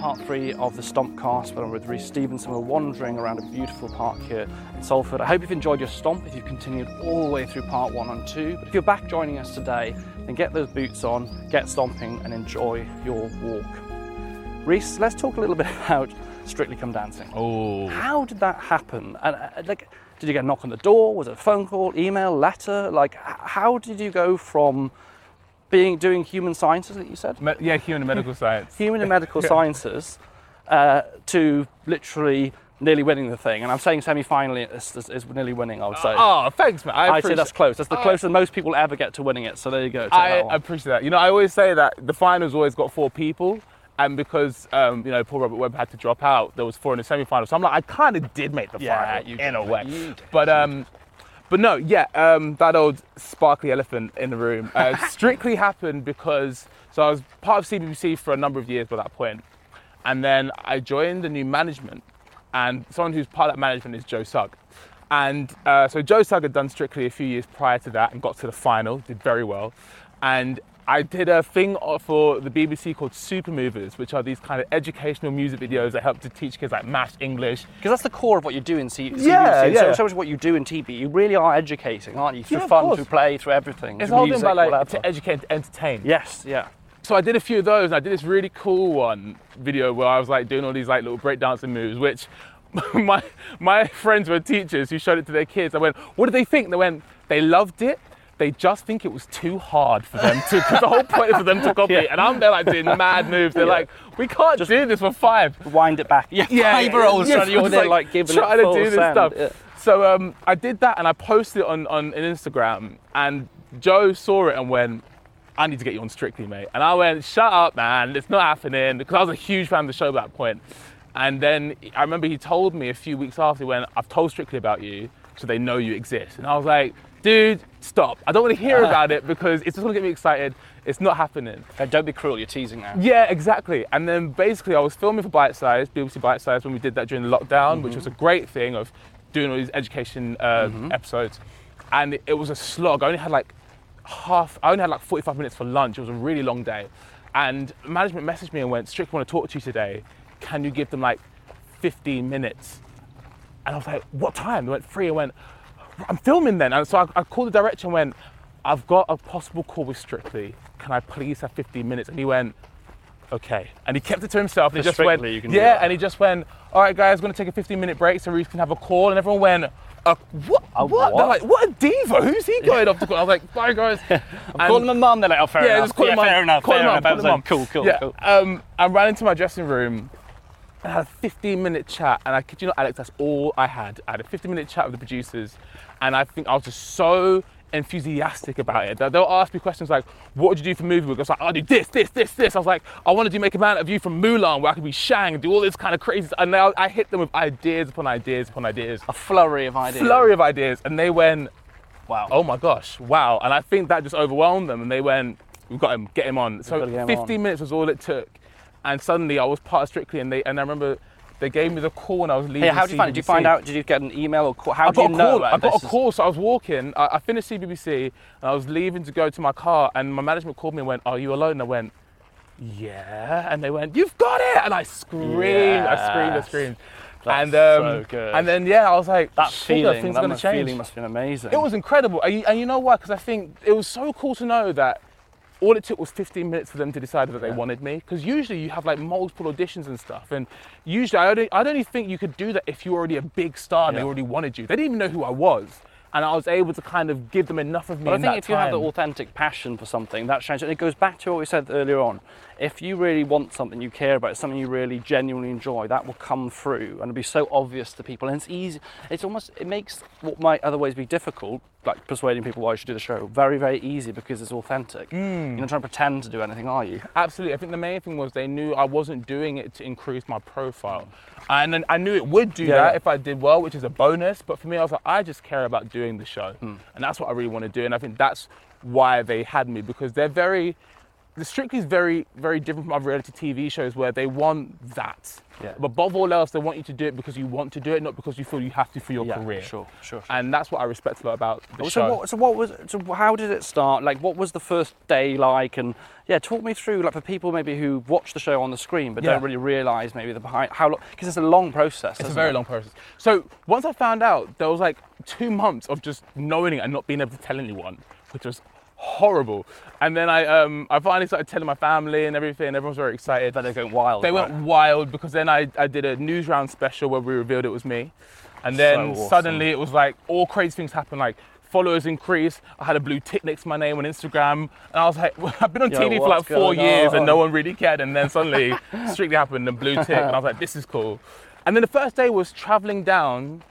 part three of the Stompcast, where I'm with Rhys Stephenson. We're wandering around a beautiful park here in Salford. I hope you've enjoyed your stomp if you've continued all the way through part one and two. But if you're back joining us today, then get those boots on, get stomping, and enjoy your walk. Reese, let's talk a little bit about Strictly Come Dancing. Oh, How did that happen? And uh, like, did you get a knock on the door? Was it a phone call, email, letter? Like, how did you go from being doing human sciences that you said? Me- yeah, human and medical science. human and medical sciences uh, to literally nearly winning the thing. And I'm saying semi-finally is, is, is nearly winning. I would say. Oh, thanks, man. I I'd say appreciate, that's close. That's the I- closest most people ever get to winning it. So there you go. I appreciate that. You know, I always say that the finals always got four people, and because um, you know Paul Robert Webb had to drop out, there was four in the semi-final. So I'm like, I kind of did make the Yeah, final you in a way. But um, but no, yeah, um, that old sparkly elephant in the room uh, strictly happened because so I was part of CBBC for a number of years by that point, and then I joined the new management, and someone who's part of that management is Joe Sugg. And uh, so Joe Sugg had done Strictly a few years prior to that and got to the final, did very well. And I did a thing for the BBC called Super Movers, which are these kind of educational music videos that help to teach kids like maths, English. because that's the core of what you do in C- CBC. Yeah, It's so- yeah. So much what you do in TV. You really are educating, aren't you? Through Yeah, fun, through play, through everything. It's through all music, about like whatever. to educate and to entertain. Yes, yeah. So I did a few of those. And I did this really cool one video where I was like doing all these like little breakdancing moves, which my my friends were teachers who showed it to their kids. I went, "What did they think?" They went, "They loved it." They just think it was too hard for them to, because the whole point is for them to copy. Yeah. And I'm there like doing mad moves. They're Yeah. like, we can't do this for five. Wind it back. Yeah, five year olds yeah, you're there like giving trying it to do this send. stuff. Yeah. So um, I did that and I posted it on, on, on Instagram and Joe saw it and went, I need to get you on Strictly, mate. And I went, shut up, man, it's not happening. Because I was a huge fan of the show at that point. And then I remember he told me a few weeks after, when I've told Strictly about you, so they know you exist. And I was like, dude, stop. I don't want to hear about it because it's just going to get me excited. It's not happening. Uh, Don't be cruel. You're teasing now. Yeah, exactly. And then basically, I was filming for Bitesize, BBC Bitesize, when we did that during the lockdown, which was a great thing of doing all these education uh, episodes. And it, it was a slog. I only had like half, I only had like 45 minutes for lunch. It was a really long day. And management messaged me and went, Strick, want to talk to you today. Can you give them like 15 minutes? And I was like, what time? They went, three. I went, I'm filming then. And so I, I called the director and went, I've got a possible call with Strictly. Can I please have 15 minutes? And he went, okay. And he kept it to himself. And he just went, Strictly, you can yeah. And he just went, all right, guys, we're going to take a 15 minute break so Rhys can have a call. And everyone went, uh, what? A what? They're what? like, what a diva. Who's he going off to call? I was like, bye, guys. I'm And- calling my mum. They're like, oh, fair yeah, enough. just call yeah, him fair mum. enough. Call fair him mum, enough. I call was him like, mum. cool, cool, yeah. cool. Um, I ran into my dressing room and had a 15 minute chat. And I kid you not, Alex, that's all I had. I had a 15 minute chat with the producers. And I think I was just so enthusiastic about it. They'll- ask me questions like, what would you do for movie work? I was like, I'll do this, this, this, this. I was like, I want to do Make a Man of You from Mulan where I could be Shang and do all this kind of crazy stuff. And now I hit them with ideas upon ideas upon ideas. A flurry of ideas. Flurry of ideas. And they went, Wow. oh my gosh, wow. And I think that just overwhelmed them and they went, we've got him, get him on. So gotta him 15 on. minutes was all it took. And suddenly I was part of Strictly and they and I remember they gave me the call when I was leaving. Hey, how did you find it? Did you find out? Did you get an email or call? How I do you a know? call. that I got a is- call. So I was walking. I, I finished CBBC and I was leaving to go to my car, and my management called me and went, "Are you alone?" And I went, "Yeah." And they went, "You've got it!" And I screamed. I screamed. I screamed. That's and um, so good. and then yeah, I was like, That "Sugar, feeling, that gonna change." feeling must have been amazing. It was incredible. And you, and you know why? Because I think it was so cool to know that all it took was 15 minutes for them to decide that they wanted me. Because usually you have like multiple auditions and stuff. And usually I don't, I don't even think you could do that if you were already a big star and they already wanted you. They didn't even know who I was. And I was able to kind of give them enough of me But I think if you have the authentic passion for something, that shines. And it goes back to what we said earlier on. If you really want something you care about, something you really genuinely enjoy, that will come through and it'll be so obvious to people. And it's easy. It's almost it makes what might otherwise be difficult, like persuading people why you should do the show, very very easy because it's authentic. You're not trying to pretend to do anything, are you? Absolutely. I think the main thing was they knew I wasn't doing it to increase my profile. And then I knew it would do Yeah, that yeah. if I did well, which is a bonus. But for me, I was like, I just care about doing the show. Hmm. And that's what I really want to do. And I think that's why they had me because they're very, the Strictly is very, very different from other reality TV shows where they want that. Yeah. But above all else, they want you to do it because you want to do it, not because you feel you have to for your Yeah, career. sure, sure, sure. And that's what I respect a lot about the So show. what, so what was so how did it start? Like what was the first day like? And yeah, talk me through like for people maybe who watch the show on the screen but Yeah. don't really realise maybe the behind how long because it's a long process. It's a very it? long process. So once I found out, there was like two months of just knowing it and not being able to tell anyone, which was horrible. And then I, um, I finally started telling my family and everything. Everyone's very excited. But they're going wild. They right? went wild because then I, I did a news round special where we revealed it was me. And then So awesome. suddenly it was like all crazy things happened. Like followers increased. I had a blue tick next to my name on Instagram. And I was like, I've been on Yo, TV for like four years on? and no one really cared. And then suddenly Strictly happened and blue tick. And I was like, this is cool. And then the first day was traveling down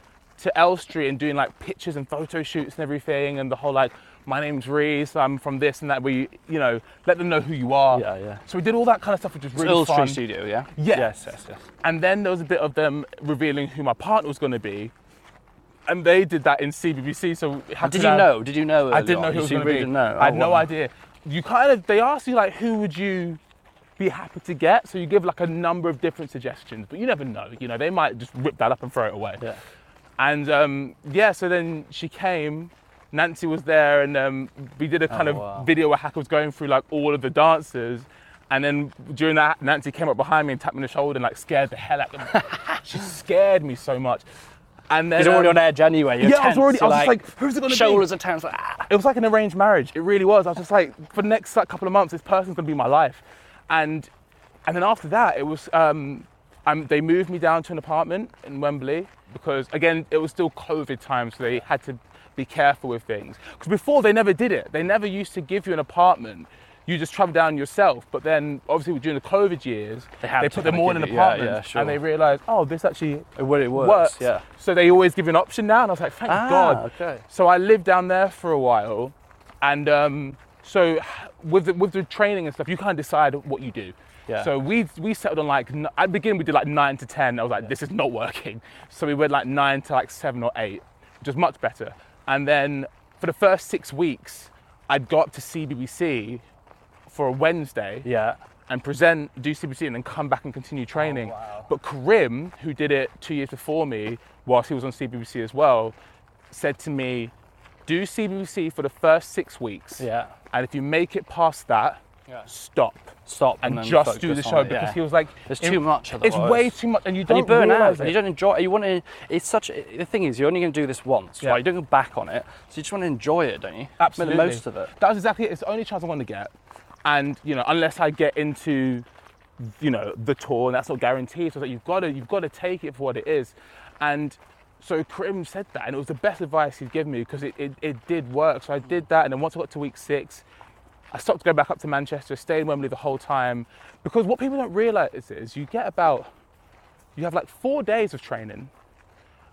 to Elstree and doing like pictures and photo shoots and everything. And the whole like, my name's Rhys, I'm from this and that. We, you know, let them know who you are. Yeah, yeah. So we did all that kind of stuff, which was It's really Earl fun. Street Studio, yeah. Yeah. Yes, yes, yes. And then there was a bit of them revealing who my partner was going to be. And they did that in CBBC. So Did you know? Did you know? I didn't know on? who was going to really be. Know. I had Oh, no idea. You kind of they ask you like who would you be happy to get? So you give like a number of different suggestions, but you never know. You know they might just rip that up and throw it away. Yeah. And um, yeah, so then she came. Nancy was there, and um, we did a kind Oh, of wow. video where Hacker was going through like all of the dancers. And then during that, Nancy came up behind me and tapped me on the shoulder and like scared the hell out of me. she scared me so much. And then He's already um, on edge anyway. You're yeah, I was already. I you're was just like, who's it gonna shoulders be? are tense. Like, ah. It was like an arranged marriage. It really was. I was just like, for the next like, couple of months, this person's gonna be my life. And and then after that, it was. Um, um, they moved me down to an apartment in Wembley because again, it was still COVID time, so they had to be careful with things. Because before they never did it. They never used to give you an apartment. You just travel down yourself. But then, obviously, during the COVID years, They to put them all in you- yeah, yeah, sure. and they realised, oh, this actually It works. works. Yeah. So they always give you an option now, and I was like, thank Ah, God. okay. So I lived down there for a while, and um, so with the, with the training and stuff, you of decide what you do. Yeah. So we we settled on like at the beginning we did like nine to ten. I was like, this is not working. So we went like nine to like seven or eight, which was much better. And then for the first six weeks, I'd go up to CBBC for a Wednesday Yeah. and present, do CBC, and then come back and continue oh, training. Oh, wow. But Karim, who did it two years before me, whilst he was on CBBC as well, said to me, do CBBC for the first six weeks. Yeah. And if you make it past that, Yeah. stop. Stop And then just do the show it, because yeah. he was like, There's too much of it. It's way too much, and you don't you burn out, and you don't enjoy. It. You want to. It's such. The thing is, you're only going to do this once, Yeah. right? You don't go back on it, so you just want to enjoy it, don't you? Absolutely. Make the most of it. That was exactly it. It's the only chance I want to get. And, you know, unless I get into, you know, the tour, and that's not guaranteed. So like, you've got to, you've got to take it for what it is. And so Karim said that, and it was the best advice he'd given me because it, it, it did work. So I did that, and then once I got to week six, I stopped going back up to Manchester, stayed in Wembley the whole time. Because what people don't realise is you get about, you have like four days of training.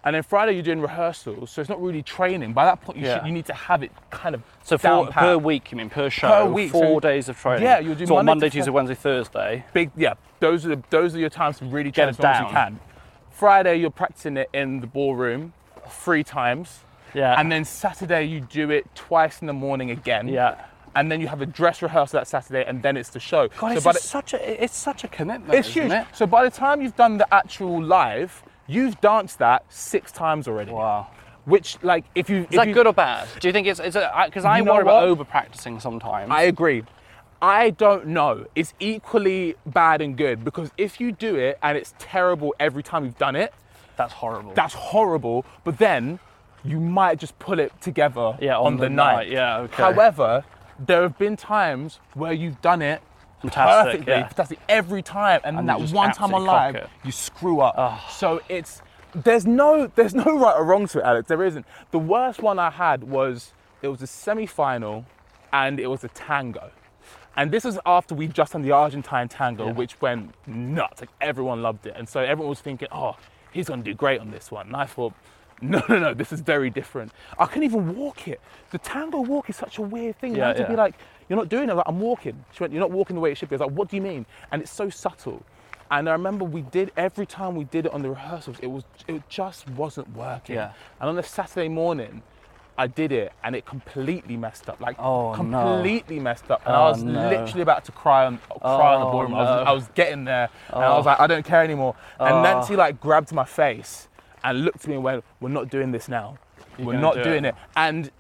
And then Friday you're doing rehearsals, so it's not really training. By that point, you, Yeah. should, you need to have it kind of So down four, per week, you mean per show? Per week, Four so- days of training. Yeah, you'll do so Monday Monday, Tuesday, Wednesday, Thursday. big yeah those are the, those are your times to really Get train as as you can friday you're practicing it in the ballroom three times Yeah. and then saturday you do it twice in the morning again Yeah. And then you have a dress rehearsal that saturday and then it's the show God, so it's the, such a. It's such a commitment. it's isn't huge It? so by the time you've done the actual live you've danced that six times already Wow. which like if you Is if that you, good or bad? Do you think it's? Because I worry about over practicing sometimes. I agree. I don't know. It's equally bad and good because if you do it and it's terrible every time you've done it, That's horrible. that's horrible. But then you might just pull it together Yeah, on, on the, the night. night, yeah, okay. However, there have been times where you've done it Fantastic, perfectly, yeah. fantastic every time, and, And then that one time on absolutely live, you screw up. So it's there's no there's no right or wrong to it, Alex. There isn't. The worst one I had was it was a semi-final, and it was a tango. And this was after we'd just done the Argentine tango, Yeah. which went nuts. Like everyone loved it. And so everyone was thinking, oh, he's going to do great on this one. And I thought, no, no, no, this is very different. I couldn't even walk it. The tango walk is such a weird thing. You Yeah, have to be yeah. like, you're not doing it. Like, I'm walking. She went, you're not walking the way it should be. I was like, what do you mean? And it's so subtle. And I remember we did every time we did it on the rehearsals, it was it just wasn't working. Yeah. And on the Saturday morning, I did it and it completely messed up. Like Oh, no. completely messed up. And Oh, I was no. literally about to cry on cry on the Oh, ballroom. I, was. I was getting there and I Oh. was like, I don't care anymore. And Oh. Nancy like grabbed my face and looked at me and went, We're not doing this now. You're We're not do doing it." it. And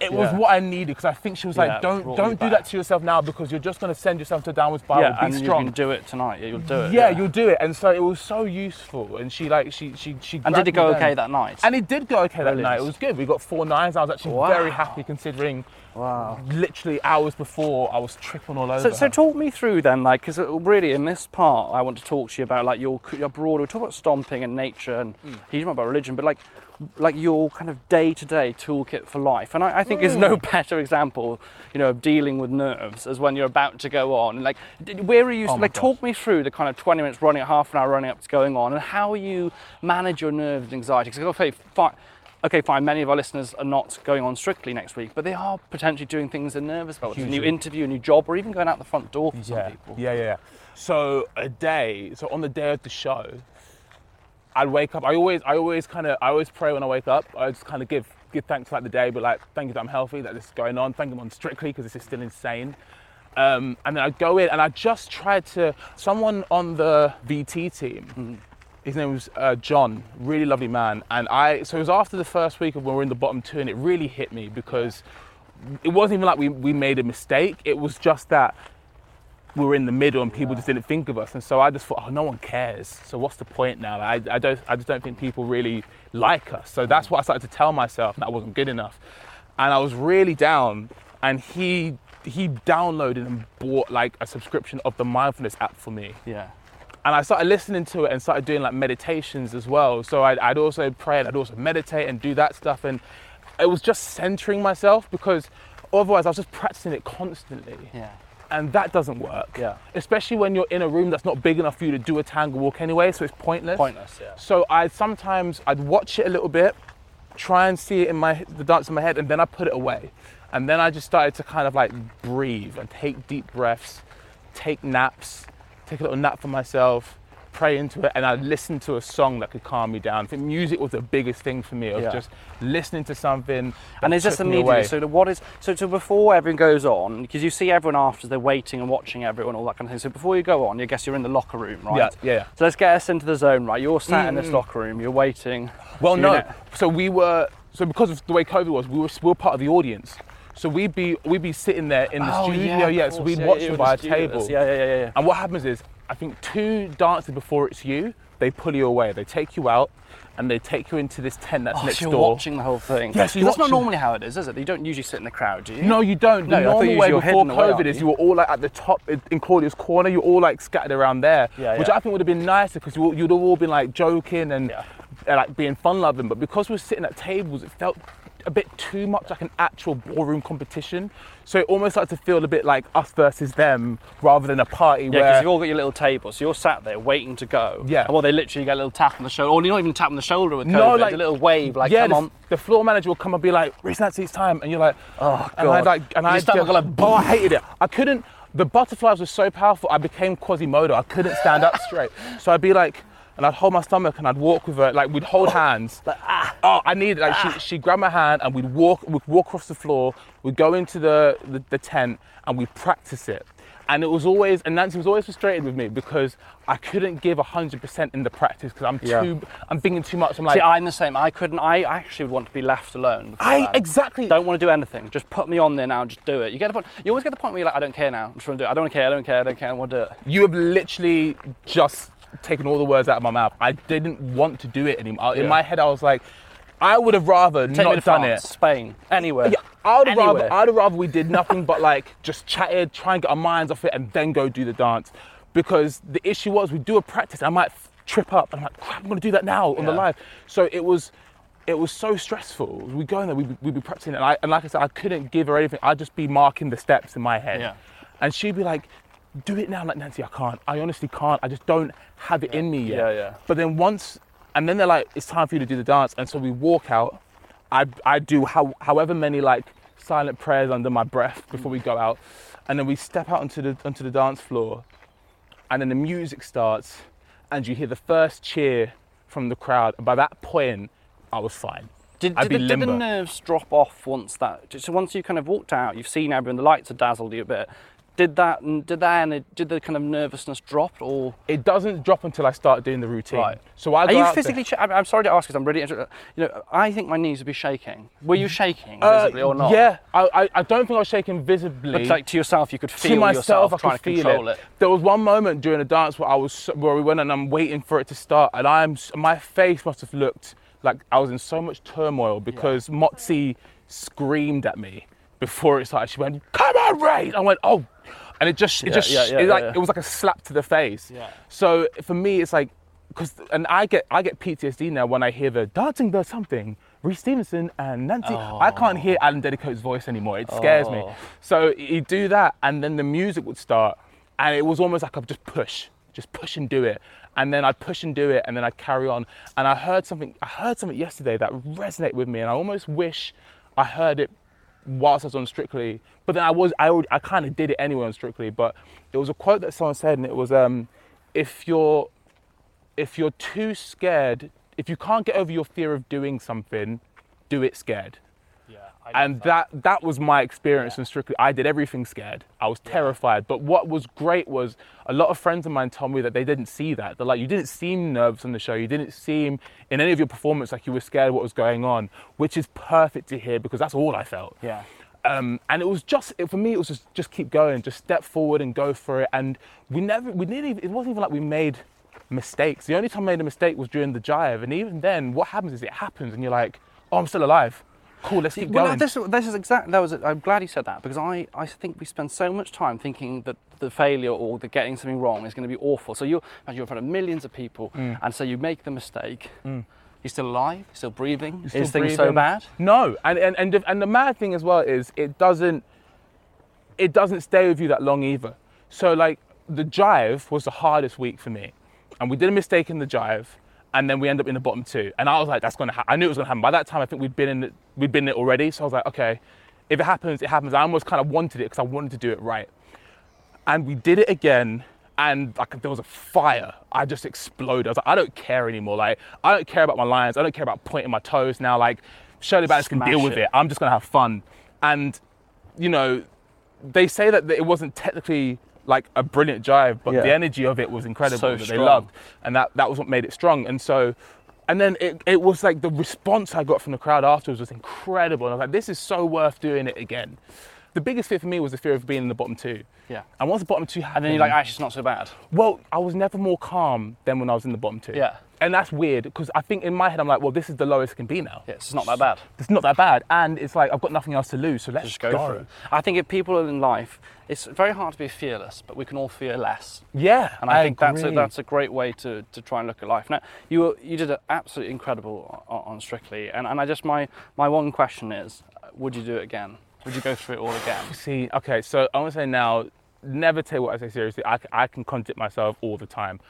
it was Yeah. what I needed because I think she was Yeah, like, Don't don't do back. that to yourself now because you're just gonna send yourself to a downward spiral. yeah, Be and strong. you can do it tonight. Yeah, you'll do it. yeah, you'll do it. And so it was so useful. And she like she she she And did it go okay that night? And it did go okay that night. It was good. We got four nines. I was actually Wow. very happy considering wow. literally hours before I was tripping all over. So, so talk me through then, like, because really in this part, I want to talk to you about like your your broader. We talk about stomping and nature, and Mm. he's talking about religion, but like, like your kind of day to day toolkit for life. And I, I think there's no Mm. better example, you know, of dealing with nerves as when you're about to go on. And like, where are you? Oh like, talk me through the kind of 20 minutes running, half an hour running up to going on, and how you manage your nerves and anxiety. Because okay, fine. Okay, fine. Many of our listeners are not going on strictly next week, but they are potentially doing things they're nervous about. A new interview, a new job, or even going out the front door for some yeah, people. yeah, yeah, yeah. So a day, so on the day of the show, I'd wake up. I always, I always kind of, I always pray when I wake up. I just kind of give give thanks for like the day, but like thank you that I'm healthy, that this is going on. Thank you on strictly because this is still insane. Um, and then I go in and I just tried to. Someone on the VT team. His name was uh, John, really lovely man. And I, so it was after the first week of when we were in the bottom two, and it really hit me because it wasn't even like we, we made a mistake. It was just that we were in the middle and people just didn't think of us. And so I just thought, oh, no one cares. So what's the point now? I, I, don't, I just don't think people really like us. So that's what I started to tell myself that I wasn't good enough. And I was really down. And he, he downloaded and bought like a subscription of the mindfulness app for me Yeah. And I started listening to it and started doing like meditations as well. So I'd, I'd also pray and I'd also meditate and do that stuff. And it was just centering myself because otherwise I was just practicing it constantly. Yeah. And that doesn't work. Yeah. Especially when you're in a room that's not big enough for you to do a tango walk anyway, so it's pointless. Pointless, yeah. So I sometimes I'd watch it a little bit, try and see it in my the dance in my head, and then I put it away. And then I just started to kind of like breathe and take deep breaths, take naps, take a little nap for myself, pray into it, and I listened to a song that could calm me down. I think music was the biggest thing for me of Yeah. just listening to something. And it's just immediately? So the- what is so, so before everything goes on, because you see everyone after they're waiting and watching everyone, all that kind of thing. So before you go on, I guess you're in the locker room, right? Yeah, yeah, yeah. So let's get us into the zone, right? You're sat in this Mm. locker room, you're waiting. Well, no. So we were so because of the way COVID was, we were, we were part of the audience. So we'd be we'd be sitting there in the Oh, studio, of yeah. so we'd yeah, watch you them by a table. Yeah, yeah, yeah, yeah. And what happens is, I think two dances before it's you, they pull you away. They take you out, and they take you into this tent that's Oh, next so you're door. watching the whole thing. Yeah, you're that's not normally how it is, is it? You don't usually sit in the crowd, do you? No, you don't. No, The normal you way before COVID aren't is you? you were all like at the top in- Claudia's corner. You're all like scattered around there, Yeah, which yeah. I think would have been nicer because you, you'd have all been like joking and Yeah. uh, like being fun loving. But because we were sitting at tables, it felt a bit too much like an actual ballroom competition. So it almost started to feel a bit like us versus them rather than a party Yeah, because where you've all got your little table, so you're sat there waiting to go. Yeah. And well, they literally get a little tap on the shoulder, or you're not even tap on the shoulder with COVID. No, like- a little wave, like, yeah, come the, on. the floor manager will come and be like, "Rhys Nancy, it's time," and you're like, Oh, God. and I like, and I just, like, oh, I hated it. I couldn't. The butterflies were so powerful. I became Quasimodo. I couldn't stand up straight. So I'd be like, and I'd hold my stomach and I'd walk with her. Like we'd hold hands. ah. Oh, I needed like she she grabbed my hand and we'd walk we'd walk across the floor. We'd go into the the, the tent and we'd practice it. And it was always, and Nancy was always frustrated with me because I couldn't give 100% in the practice because I'm Yeah. too, I'm thinking too much. I'm like, See, I'm the same. I couldn't. I actually would want to be left alone. I that. exactly. don't want to do anything. Just put me on there now. and Just do it. You get the point. You always get the point where you're like, I don't care now. I'm just going to do it. I don't care. I don't care. I don't care. I want to do it. You have literally just taken all the words out of my mouth. I didn't want to do it anymore. In Yeah. my head, I was like, I would have rather Take not done France, it. Spain, anywhere. Yeah, I would have rather, I'd rather we did nothing but like just chatted, try and get our minds off it, and then go do the dance. Because the issue was we do a practice, I might trip up, and I'm like, crap, I'm gonna do that now on the live. So it was. It was so stressful. We go in there, we'd, be- we'd be practicing, and, I, and like I said, I couldn't give her anything. I'd just be marking the steps in my head. Yeah. and she'd be like, "Do it now." I'm like Nancy, I can't. I honestly can't. I just don't have it in me yet. Yeah, yeah. But then once, and then they're like, "It's time for you to do the dance," and so we walk out. I I do how, however many like silent prayers under my breath before we go out, and then we step out onto the onto the dance floor, and then the music starts, and you hear the first cheer from the crowd. And by that point, I was fine. Did, I'd did, the, did the nerves drop off once that? So once you kind of walked out, you've seen everyone, the lights have dazzled you a bit. Did that? Did that? and it- Did the kind of nervousness drop, or It doesn't drop until I start doing the routine. Right. So I are you physically? Sh- I'm, I'm sorry to ask because I'm really interested. You know, I think my knees would be shaking. Were you shaking Uh, visibly or not? Yeah, I, I, don't think I was shaking visibly. But like to yourself, you could feel to myself, yourself I trying to feel control it. it. There was one moment during a dance where I was where we went and I'm waiting for it to start, and I'm my face must have looked like I was in so much turmoil because Motsi screamed at me before it started. She went, "Come on, Ray!" I went, "Oh," and it just it Yeah, just yeah, yeah, it, like it was like a slap to the face. So for me, it's like because and I get I get PTSD now when I hear the dancing does something. Rhys Stephenson and Nancy. I oh. can't hear Alan Dedicoat's voice anymore. It scares me. Oh. So you do that, and then the music would start, and it was almost like I'd just push, just push and do it, and then I'd push and do it, and then I'd carry on. And I heard something. I heard something yesterday that resonated with me, and I almost wish I heard it whilst I was on Strictly. But then I was, I, already- I kind of did it anyway on Strictly. But it was a quote that someone said, and it was, um, "If you're, if you're too scared, if you can't get over your fear of doing something, do it scared." Yeah. and that. that was my experience in Strictly. I did everything scared. I was terrified. But what was great was a lot of friends of mine told me that they didn't see that. They're like, you didn't seem nervous on the show. You didn't seem in any of your performance like you were scared of what was going on, which is perfect to hear because that's all I felt. Yeah. Um, and it was just it, for me. It was just just keep going, just step forward and go for it. And we never, we didn't. Even, it wasn't even like we made mistakes. The only time I made a mistake was during the jive. And even then, what happens is it happens, and you're like, oh, I'm still alive. Cool, let's keep Well, going. this, this is exactly. That was. I'm glad you said that because I, I think we spend so much time thinking that the failure or the getting something wrong is going to be awful. So you're you're in front of millions of people, Mm. and so you make the mistake. You're still alive. You're still breathing. still is things so breathing. bad? No, and and and the, and the mad thing as well is it doesn't it doesn't stay with you that long either. So like the jive was the hardest week for me, and we did a mistake in the jive, and then we end up in the bottom two, and I was like, that's gonna happen. I knew it was gonna happen. By that time, I think we'd been in it, we'd been in it already. So I was like, okay, if it happens, it happens. I almost kind of wanted it because I wanted to do it right, and we did it again. And like there was a fire, I just exploded. I was like, I don't care anymore. Like I don't care about my lines. I don't care about pointing my toes now. Like Shirley Ballas can deal with it. it. I'm just gonna have fun. And you know, they say that it wasn't technically like a brilliant jive, but Yeah. the energy of it was incredible So that they loved, and that that was what made it strong. And so, and then it, it was like the response I got from the crowd afterwards was incredible. And I was like, this is so worth doing it again. The biggest fear for me was the fear of being in the bottom two. Yeah. And once the bottom two happened, And then you're like, actually, ah, it's not so bad. well, I was never more calm than when I was in the bottom two. Yeah. And that's weird because I think in my head I'm like, well, this is the lowest it can be now. Yeah, it's not that bad. It's not that bad, and it's like I've got nothing else to lose, so let's Just go, for it. I think if people are in life, it's very hard to be fearless, but we can all fear less. Yeah, And I, think that's a, that's a great way to, to try and look at life. Now, you were, you did it absolutely incredible on, on Strictly, and, and I just my my one question is, uh, would you do it again? Would you go through it all again? See, okay, so I want to say now, never take what I say seriously. I, I can contradict myself all the time.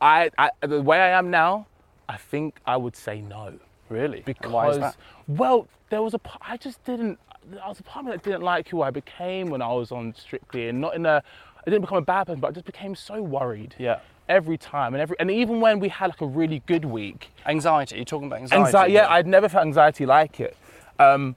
I, I the way I am now, I think I would say no. Really? Because Why is that? well, there was a I just didn't. I was a part of me that didn't like who I became when I was on Strictly, and not in a. I didn't become a bad person, but I just became so worried. Yeah. Every time and every and even when we had like a really good week, Anxiety. You're talking about anxiety. anxiety. Yeah. I'd never felt anxiety like it. Um,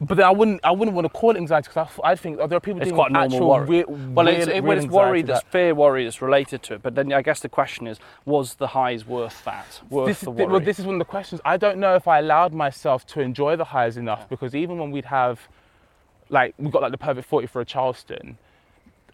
but then I wouldn't. I wouldn't want to call it anxiety because I, I think there are people It's doing quite normal worry. re- well, it's, it, when it's worry, there's that- fear worry that's related to it. But then I guess the question is, was the highs worth that? Worth this is, the worry? well, this is one of the questions. I don't know if I allowed myself to enjoy the highs enough because even when we'd have, like, we got like the perfect 40 for a Charleston,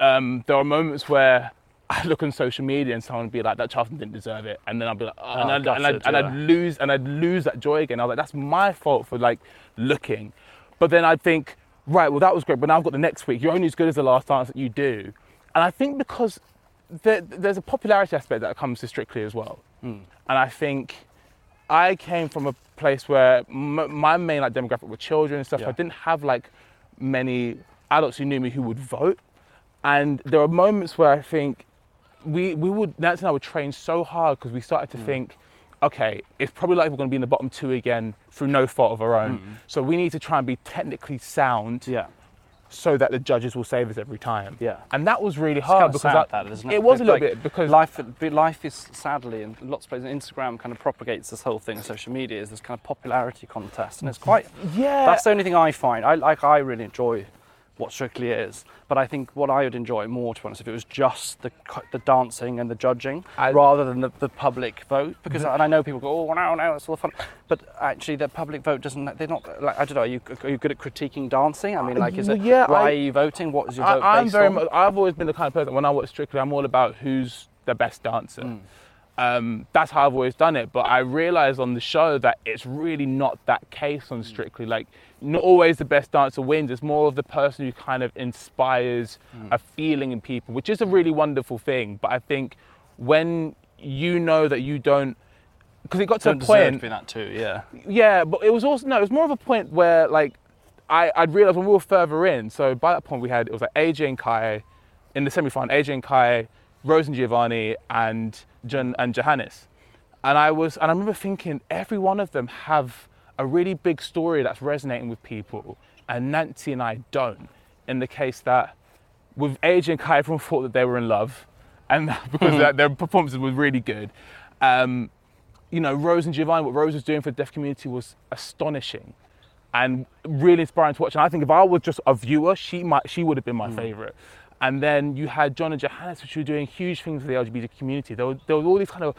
um, there are moments where I look on social media and someone would be like, that Charleston didn't deserve it. And then I'd be like, oh, and, I'd, and, I'd, and I'd lose, and I'd lose that joy again. I was like, that's my fault for like looking. But then I'd think, right, well, that was great, but now I've got the next week. You're only as good as the last dance that you do. And I think because there, there's a popularity aspect that comes to Strictly as well. And I think I came from a place where m- my main like demographic were children and stuff. Yeah. I didn't have like many adults who knew me who would vote. And there are moments where I think we we would Nancy and I would train so hard because we started Mm. to think, okay, it's probably like we're going to be in the bottom two again through no fault of our own. So we need to try and be technically sound Mm. Yeah. so that the judges will save us every time. Yeah. And that was really It's hard because sad, I- that, isn't it? it was a little Like, bit because life, life is sadly, and lots of places, Instagram kind of propagates this whole thing. Social media is this kind of popularity contest, and it's quite. yeah, That's the only thing I find. I like. I really enjoy what Strictly is, but I think what I would enjoy more, to be honest, if it was just the the dancing and the judging, I- rather than the, the public vote. Because and I know people go, oh no, no, it's all the fun, but actually the public vote doesn't. They're not like I don't know. Are you, are you good at critiquing dancing? I mean, like, is it? yeah, why I- are you voting? What is your vote I, I'm based very much. I've always been the kind of person when I watch Strictly, I'm all about who's the best dancer. Mm. Um, that's how I've always done it. But I realised on the show that it's really not that case on Strictly. Like, not always the best dancer wins. It's more of the person who kind of inspires Mm. a feeling in people, which is a really wonderful thing. But I think when you know that you don't, because it got to don't a point to that too. Yeah. yeah, but it was also no, it was more of a point where like I I'd realised when we were further in. So by that point we had it was like AJ and Kai in the semi final. AJ and Kai, Rose and Giovanni, and John and Johannes. And I was and I remember thinking every one of them have a really big story that's resonating with people, and Nancy and I don't. In the case that with AJ and Kai, everyone thought that they were in love, and because their, their performances were really good. Um, you know, Rose and Giovanni, what Rose was doing for the deaf community was astonishing and really inspiring to watch. And I think if I was just a viewer, she might she would have been my favorite. And then you had John and Johannes, which were doing huge things for the LGBT community. There were, there was all these kind of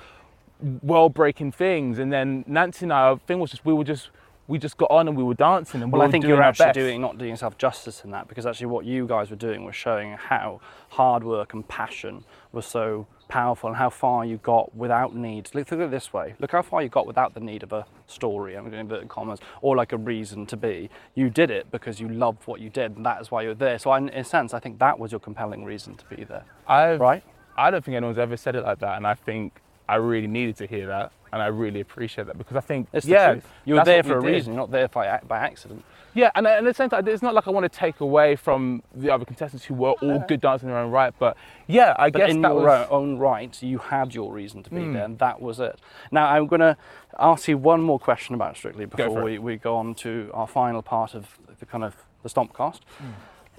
world-breaking things. And then Nancy and I, our thing was just we were just we just got on and we were dancing and we Well, I think you're actually best. doing not doing yourself justice in that because actually what you guys were doing was showing how hard work and passion was so powerful and how far you got without need. Look, look at it this way. Look how far you got without the need of a story. I'm doing inverted commas or like a reason to be. You did it because you loved what you did, and that is why you're there. So, I, in a sense, I think that was your compelling reason to be there. I've, Right? I don't think anyone's ever said it like that, and I think I really needed to hear that, and I really appreciate that because I think It's yeah. You were there for a did. reason. You're not there by, by accident. Yeah, and at the same time, it's not like I want to take away from the other contestants who were all good dancers in their own right, but yeah, I But guess in that your was. own right, you had your reason to be Hmm. there, and that was it. Now, I'm going to ask you one more question about Strictly before it. we, we go on to our final part of the kind of the Stompcast. Hmm.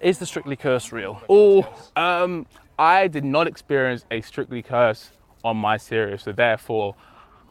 Is the Strictly curse real? Oh, um, I did not experience a strictly curse on my series, so therefore,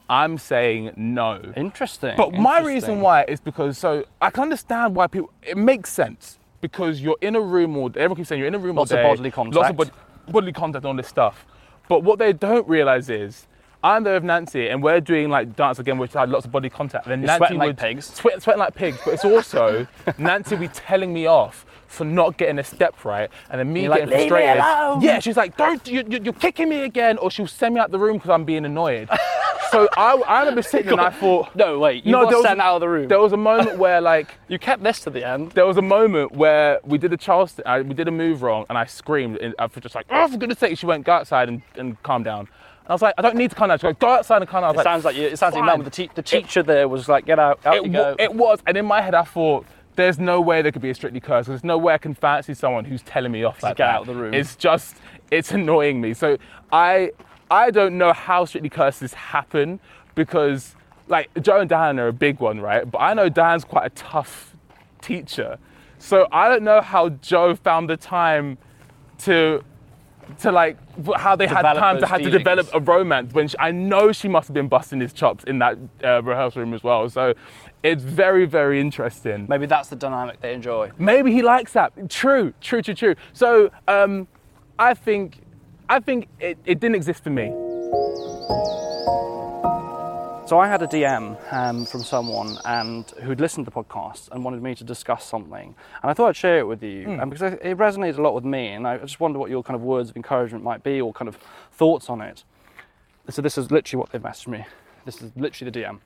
I'm saying no. Interesting. But my interesting. reason why is because so I can understand why people. It makes sense because you're in a room all day. Everyone keeps saying you're in a room Lots all of day. bodily Lots contact. of bod- bodily contact, and all this stuff. But what they don't realize is. I'm there with Nancy, and we're doing like dance again, which had lots of body contact. Then Nancy sweating like pigs. Sweat, sweating like pigs, but it's also Nancy would be telling me off for not getting a step right, and then me You're like, getting "Leave me frustrated. alone." Yeah, she's like, "Don't you, you, you're kicking me again," or she'll send me out the room because I'm being annoyed. so I, I remember sitting and I thought, No, wait. You No, got sent out of the room. there was a moment where like you kept this to the end. there was a moment where we did a Charleston, uh, we did a move wrong, and I screamed. And I was just like, "Oh, for goodness sake!" She went, "Go outside and, and calm down." And I was like, "I don't need to calm down." She goes, "Go outside and calm down." I It was sounds like you. It sounds like you "Fine." met with the, te- the teacher there was like, get out, out It, you go. it was, and in my head, I thought, "There's no way there could be a strictly curse. There's no way I can fancy someone who's telling me off like get that." out of the room. It's just, it's annoying me. So I, I don't know how strictly curses happen because, like, Joe and Dan are a big one, right? But I know Dan's quite a tough teacher, so I don't know how Joe found the time to to like how they had time to have to develop a romance when she, I know she must have been busting his chops in that uh, rehearsal room as well. So it's very very interesting. Maybe that's the dynamic they enjoy. Maybe he likes that. True, true, true, true. So um, I think I think it, it didn't exist for me. So I had a DM um, from someone and who'd listened to the podcast and wanted me to discuss something, and I thought I'd share it with you Hmm. um, because it resonated a lot with me, and I just wonder what your kind of words of encouragement might be or kind of thoughts on it. So this is literally what they've messaged me. This is literally the DM.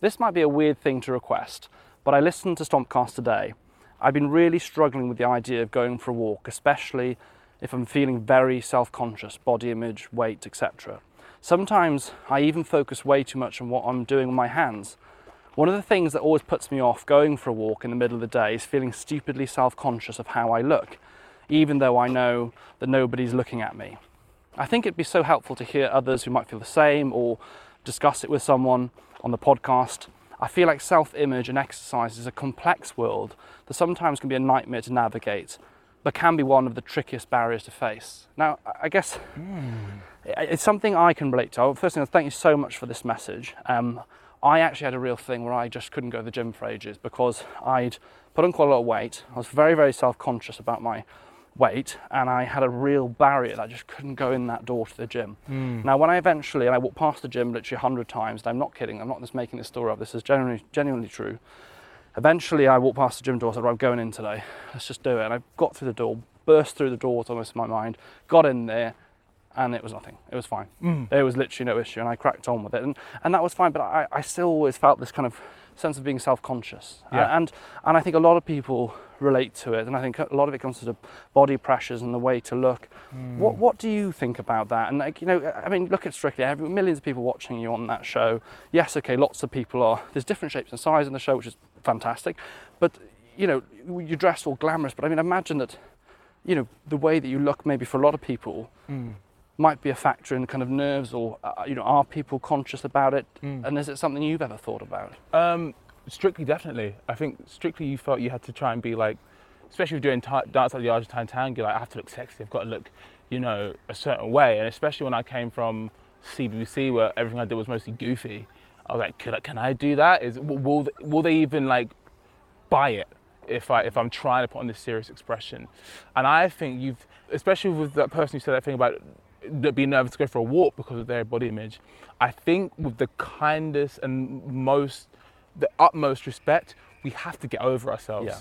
This might be a weird thing to request, but I listened to Stompcast today. I've been really struggling with the idea of going for a walk, especially if I'm feeling very self-conscious, body image, weight, etc. Sometimes I even focus way too much on what I'm doing with my hands. One of the things that always puts me off going for a walk in the middle of the day is feeling stupidly self conscious of how I look. even though I know that nobody's looking at me. I think it'd be so helpful to hear others who might feel the same or discuss it with someone on the podcast. I feel like self image and exercise is a complex world that sometimes can be a nightmare to navigate, but can be one of the trickiest barriers to face. Now, I guess it's something I can relate to. First thing, thank you so much for this message. Um, I actually had a real thing where I just couldn't go to the gym for ages because I'd put on quite a lot of weight. I was very, very self conscious about my weight and I had a real barrier that I just couldn't go in that door to the gym. Hmm. Now, when I eventually, and I walked past the gym literally 100 times, and I'm not kidding, I'm not just making this story up, this is genuinely, genuinely true. Eventually, I walked past the gym door, said, right, I'm going in today, let's just do it. And I got through the door, burst through the door, it's almost in my mind, got in there, and it was nothing. It was fine. Hmm. There was literally no issue, and I cracked on with it, and, and that was fine. But I, I still always felt this kind of sense of being self-conscious, uh, Yeah. and and I think a lot of people relate to it, and I think a lot of it comes to the body pressures and the way to look. Hmm. What what do you think about that? And like you know, I mean, look at Strictly. Every, millions of people watching you on that show. Yes, okay, lots of people are. There's different shapes and sizes in the show, which is fantastic, but you know, you dress all glamorous. But I mean, imagine that you know, the way that you look maybe for a lot of people hmm. Might be a factor in kind of nerves or, uh, you know, are people conscious about it? And is it something you've ever thought about? Um, strictly, definitely. I think strictly, you felt you had to try and be like, especially if you're doing dance like the Argentine tango. Like, I have to look sexy. I've got to look, you know, a certain way. And especially when I came from CBBC, where everything I did was mostly goofy. I was like, can I, can I do that? Is will will will they even like buy it if I if I'm trying to put on this serious expression? And I think you've, especially with that person who said that thing about being nervous to go for a walk because of their body image. I think with the kindest and most, the utmost respect, we have to get over ourselves Yeah.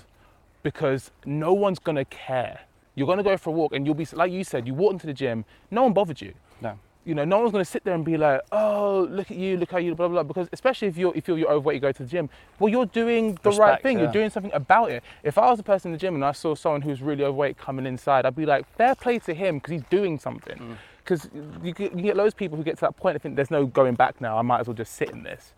because no one's gonna care. You're gonna go for a walk and you'll be like you said. You walk into the gym, no one bothered you No. you know, no one's going to sit there and be like, "Oh, look at you, look how you blah blah." blah. Because especially if you're if you're, overweight, you go to the gym. Well, you're doing the right thing. yeah. You're doing something about it. If I was a person in the gym and I saw someone who's really overweight coming inside, I'd be like, "Fair play to him because he's doing something." Mm. Because you, get- you get loads of people who get to that point and think there's no going back now. I might as well just sit in this.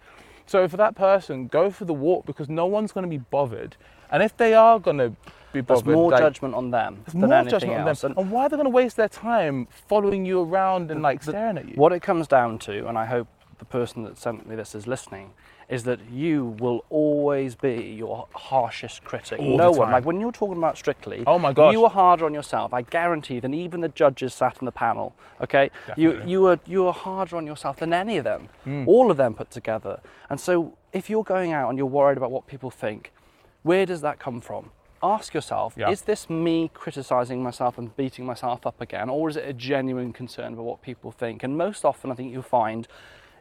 So for that person, go for the walk because no one's going to be bothered. And if they are going to be There's bothered, more like, judgment on them there's than more anything judgment on else. them. And And why are they going to waste their time following you around and like the- staring at you? what it comes down to, and I hope the person that sent me this is listening, is that you will always be your harshest critic. All no one. Like when you're talking about Strictly, Oh my gosh. you were harder on yourself. I guarantee than even the judges sat in the panel. Okay, you Definitely. you were you were harder on yourself than any of them, Hmm. all of them put together. And so if you're going out and you're worried about what people think, where does that come from? Ask yourself, Yeah. is this me criticizing myself and beating myself up again, or is it a genuine concern about what people think? And most often, I think you'll find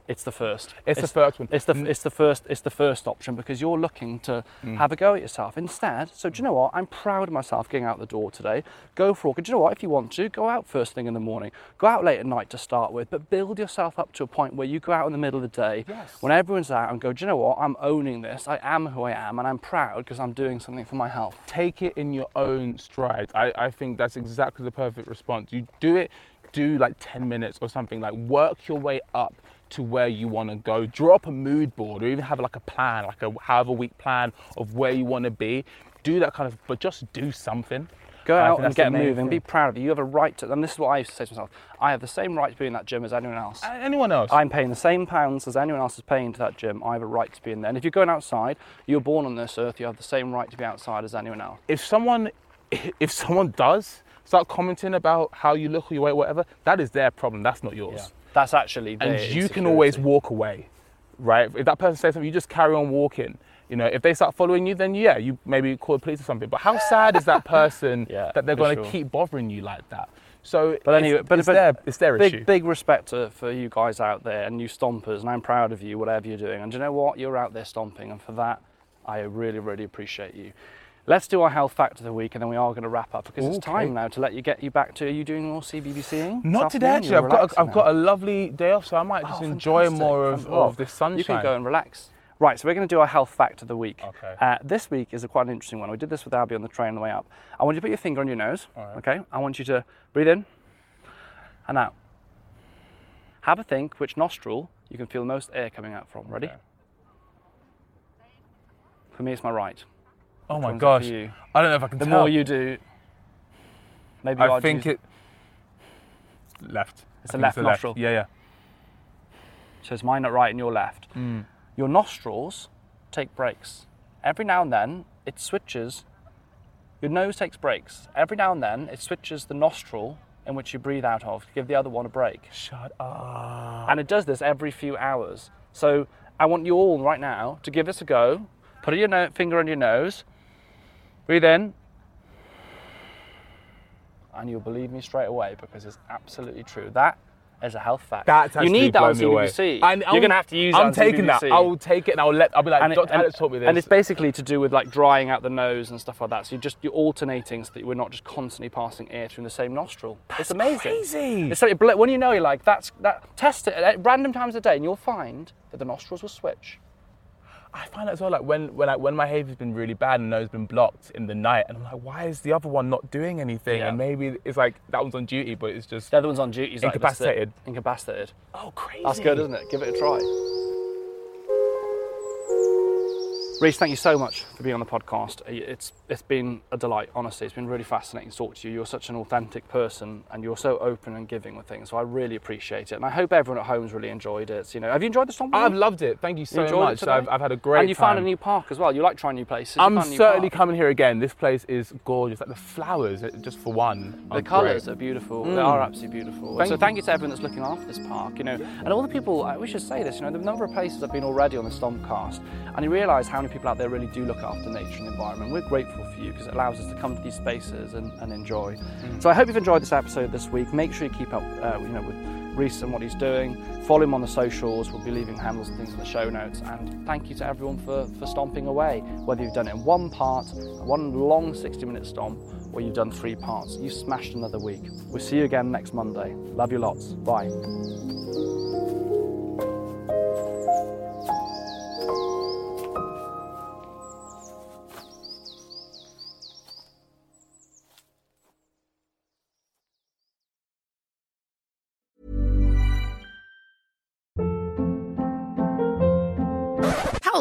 it's the first. It's the first one. It's the it's the first it's the first option because you're looking to Mm. have a go at yourself instead. So do you know what? I'm proud of myself getting out the door today. Go for a walk. Do you know what? If you want to, go out first thing in the morning. Go out late at night to start with, but build yourself up to a point where you go out in the middle of the day Yes. when everyone's out and go. Do you know what? I'm owning this. I am who I am, and I'm proud because I'm doing something for my health. take it in your own stride. I, I think that's exactly the perfect response. You do it, do like 10 minutes or something, like work your way up to where you want to go. Draw up a mood board or even have like a plan, like a however week plan of where you want to be. Do that kind of, but just do something. Go I out and get moving. Be proud of it. You have a right to, and this is what I used to say to myself. I have the same right to be in that gym as anyone else. Anyone else? I'm paying the same pounds as anyone else is paying to that gym. I have a right to be in there. And if you're going outside, you're born on this earth. You have the same right to be outside as anyone else. if someone if someone does start commenting about how you look or your weight, whatever, that is their problem. That's not yours. That's actually and you can always walk away, right? If that person says something, you just carry on walking. You know, if they start following you, then yeah, you maybe call the police or something. But how sad is that person Yeah, that they're going to sure. keep bothering you like that? So, But anyway, it's, but, it's but their it's their big, issue. Big respect to, for you guys out there and you stompers, and I'm proud of you, whatever you're doing. And do you know what? You're out there stomping, and for that, I really, really appreciate you. Let's do our health fact of the week, and then we are going to wrap up because it's Okay. time now to let you get you back to. Are you doing more CBBCing? Not today, actually. I've got a, I've got a lovely day off, so I might just Oh, enjoy fantastic. more of, of this sunshine. You can go and relax. Right, so we're going to do our health fact of the week. Okay. Uh, this week is a quite an interesting one. We did this with Abby on the train on the way up. I want you to put your finger on your nose. Right. Okay. I want you to breathe in and out. Have a think which nostril you can feel the most air coming out from. Ready? Okay. For me, it's my right. Oh my one's it for gosh? I don't know if I can tell. The tell. more you do, Maybe I think due- it left. It's I a left nostril. Yeah, yeah. So it's mine at right and your left. Hmm. Your nostrils take breaks. Every now and then it switches. Your nose takes breaks. Every now and then it switches the nostril in which you breathe out of to give the other one a break. Shut up. And it does this every few hours. So I want you all right now to give this a go. Put your no- finger on your nose. Breathe in. And you'll believe me straight away because it's absolutely true. That is a health fact. That's you need that on away. And You're going to have to use I'm taking that. I will take it and I'll let. I'll be like, and, it- Dr. and- Alex taught me this. and it's basically to do with like drying out the nose and stuff like that. So you just you're alternating so that we're not just constantly passing air through the same nostril. it's amazing. crazy. It's so it when you know you're like that's that test it at random times a day and you'll find that the nostrils will switch. I find that as well, like when when I, when my hay has been really bad and nose been blocked in the night, and I'm like, why is the other one not doing anything? Yeah. And maybe it's like that one's on duty, but it's just The other one's on duty. he's like. Incapacitated. Incapacitated. oh crazy. That's good, isn't it? Give it a try. Rhys, thank you so much for being on the podcast. It's it's been a delight, honestly. It's been really fascinating to talk to you. You're such an authentic person, and you're so open and giving with things. So I really appreciate it, and I hope everyone at home's really enjoyed it. You know, have you enjoyed the stomp? I've loved it. Thank you so it much. I've, I've had a great time. And you time. found a new park as well. You like trying new places. You I'm certainly coming here again. This place is gorgeous. Like the flowers, just for one. The colours great. are beautiful. They mm. are absolutely beautiful. Thank so you. thank you to everyone that's looking after this park. You know, and all the people. We should say this. You know, the number of places I've been already on the Stompcast, and you realise how many people out there really do look after nature and environment. We're grateful for you because it allows us to come to these spaces and, and enjoy. So I hope you've enjoyed this episode this week. Make sure you keep up, uh, you know, with Rhys and what he's doing. Follow him on the socials. We'll be leaving handles and things in the show notes. And thank you to everyone for, for stomping away. Whether you've done it in one part, one long 60 minute stomp, or you've done three parts, You've smashed another week. We'll see you again next Monday. Love you lots. Bye.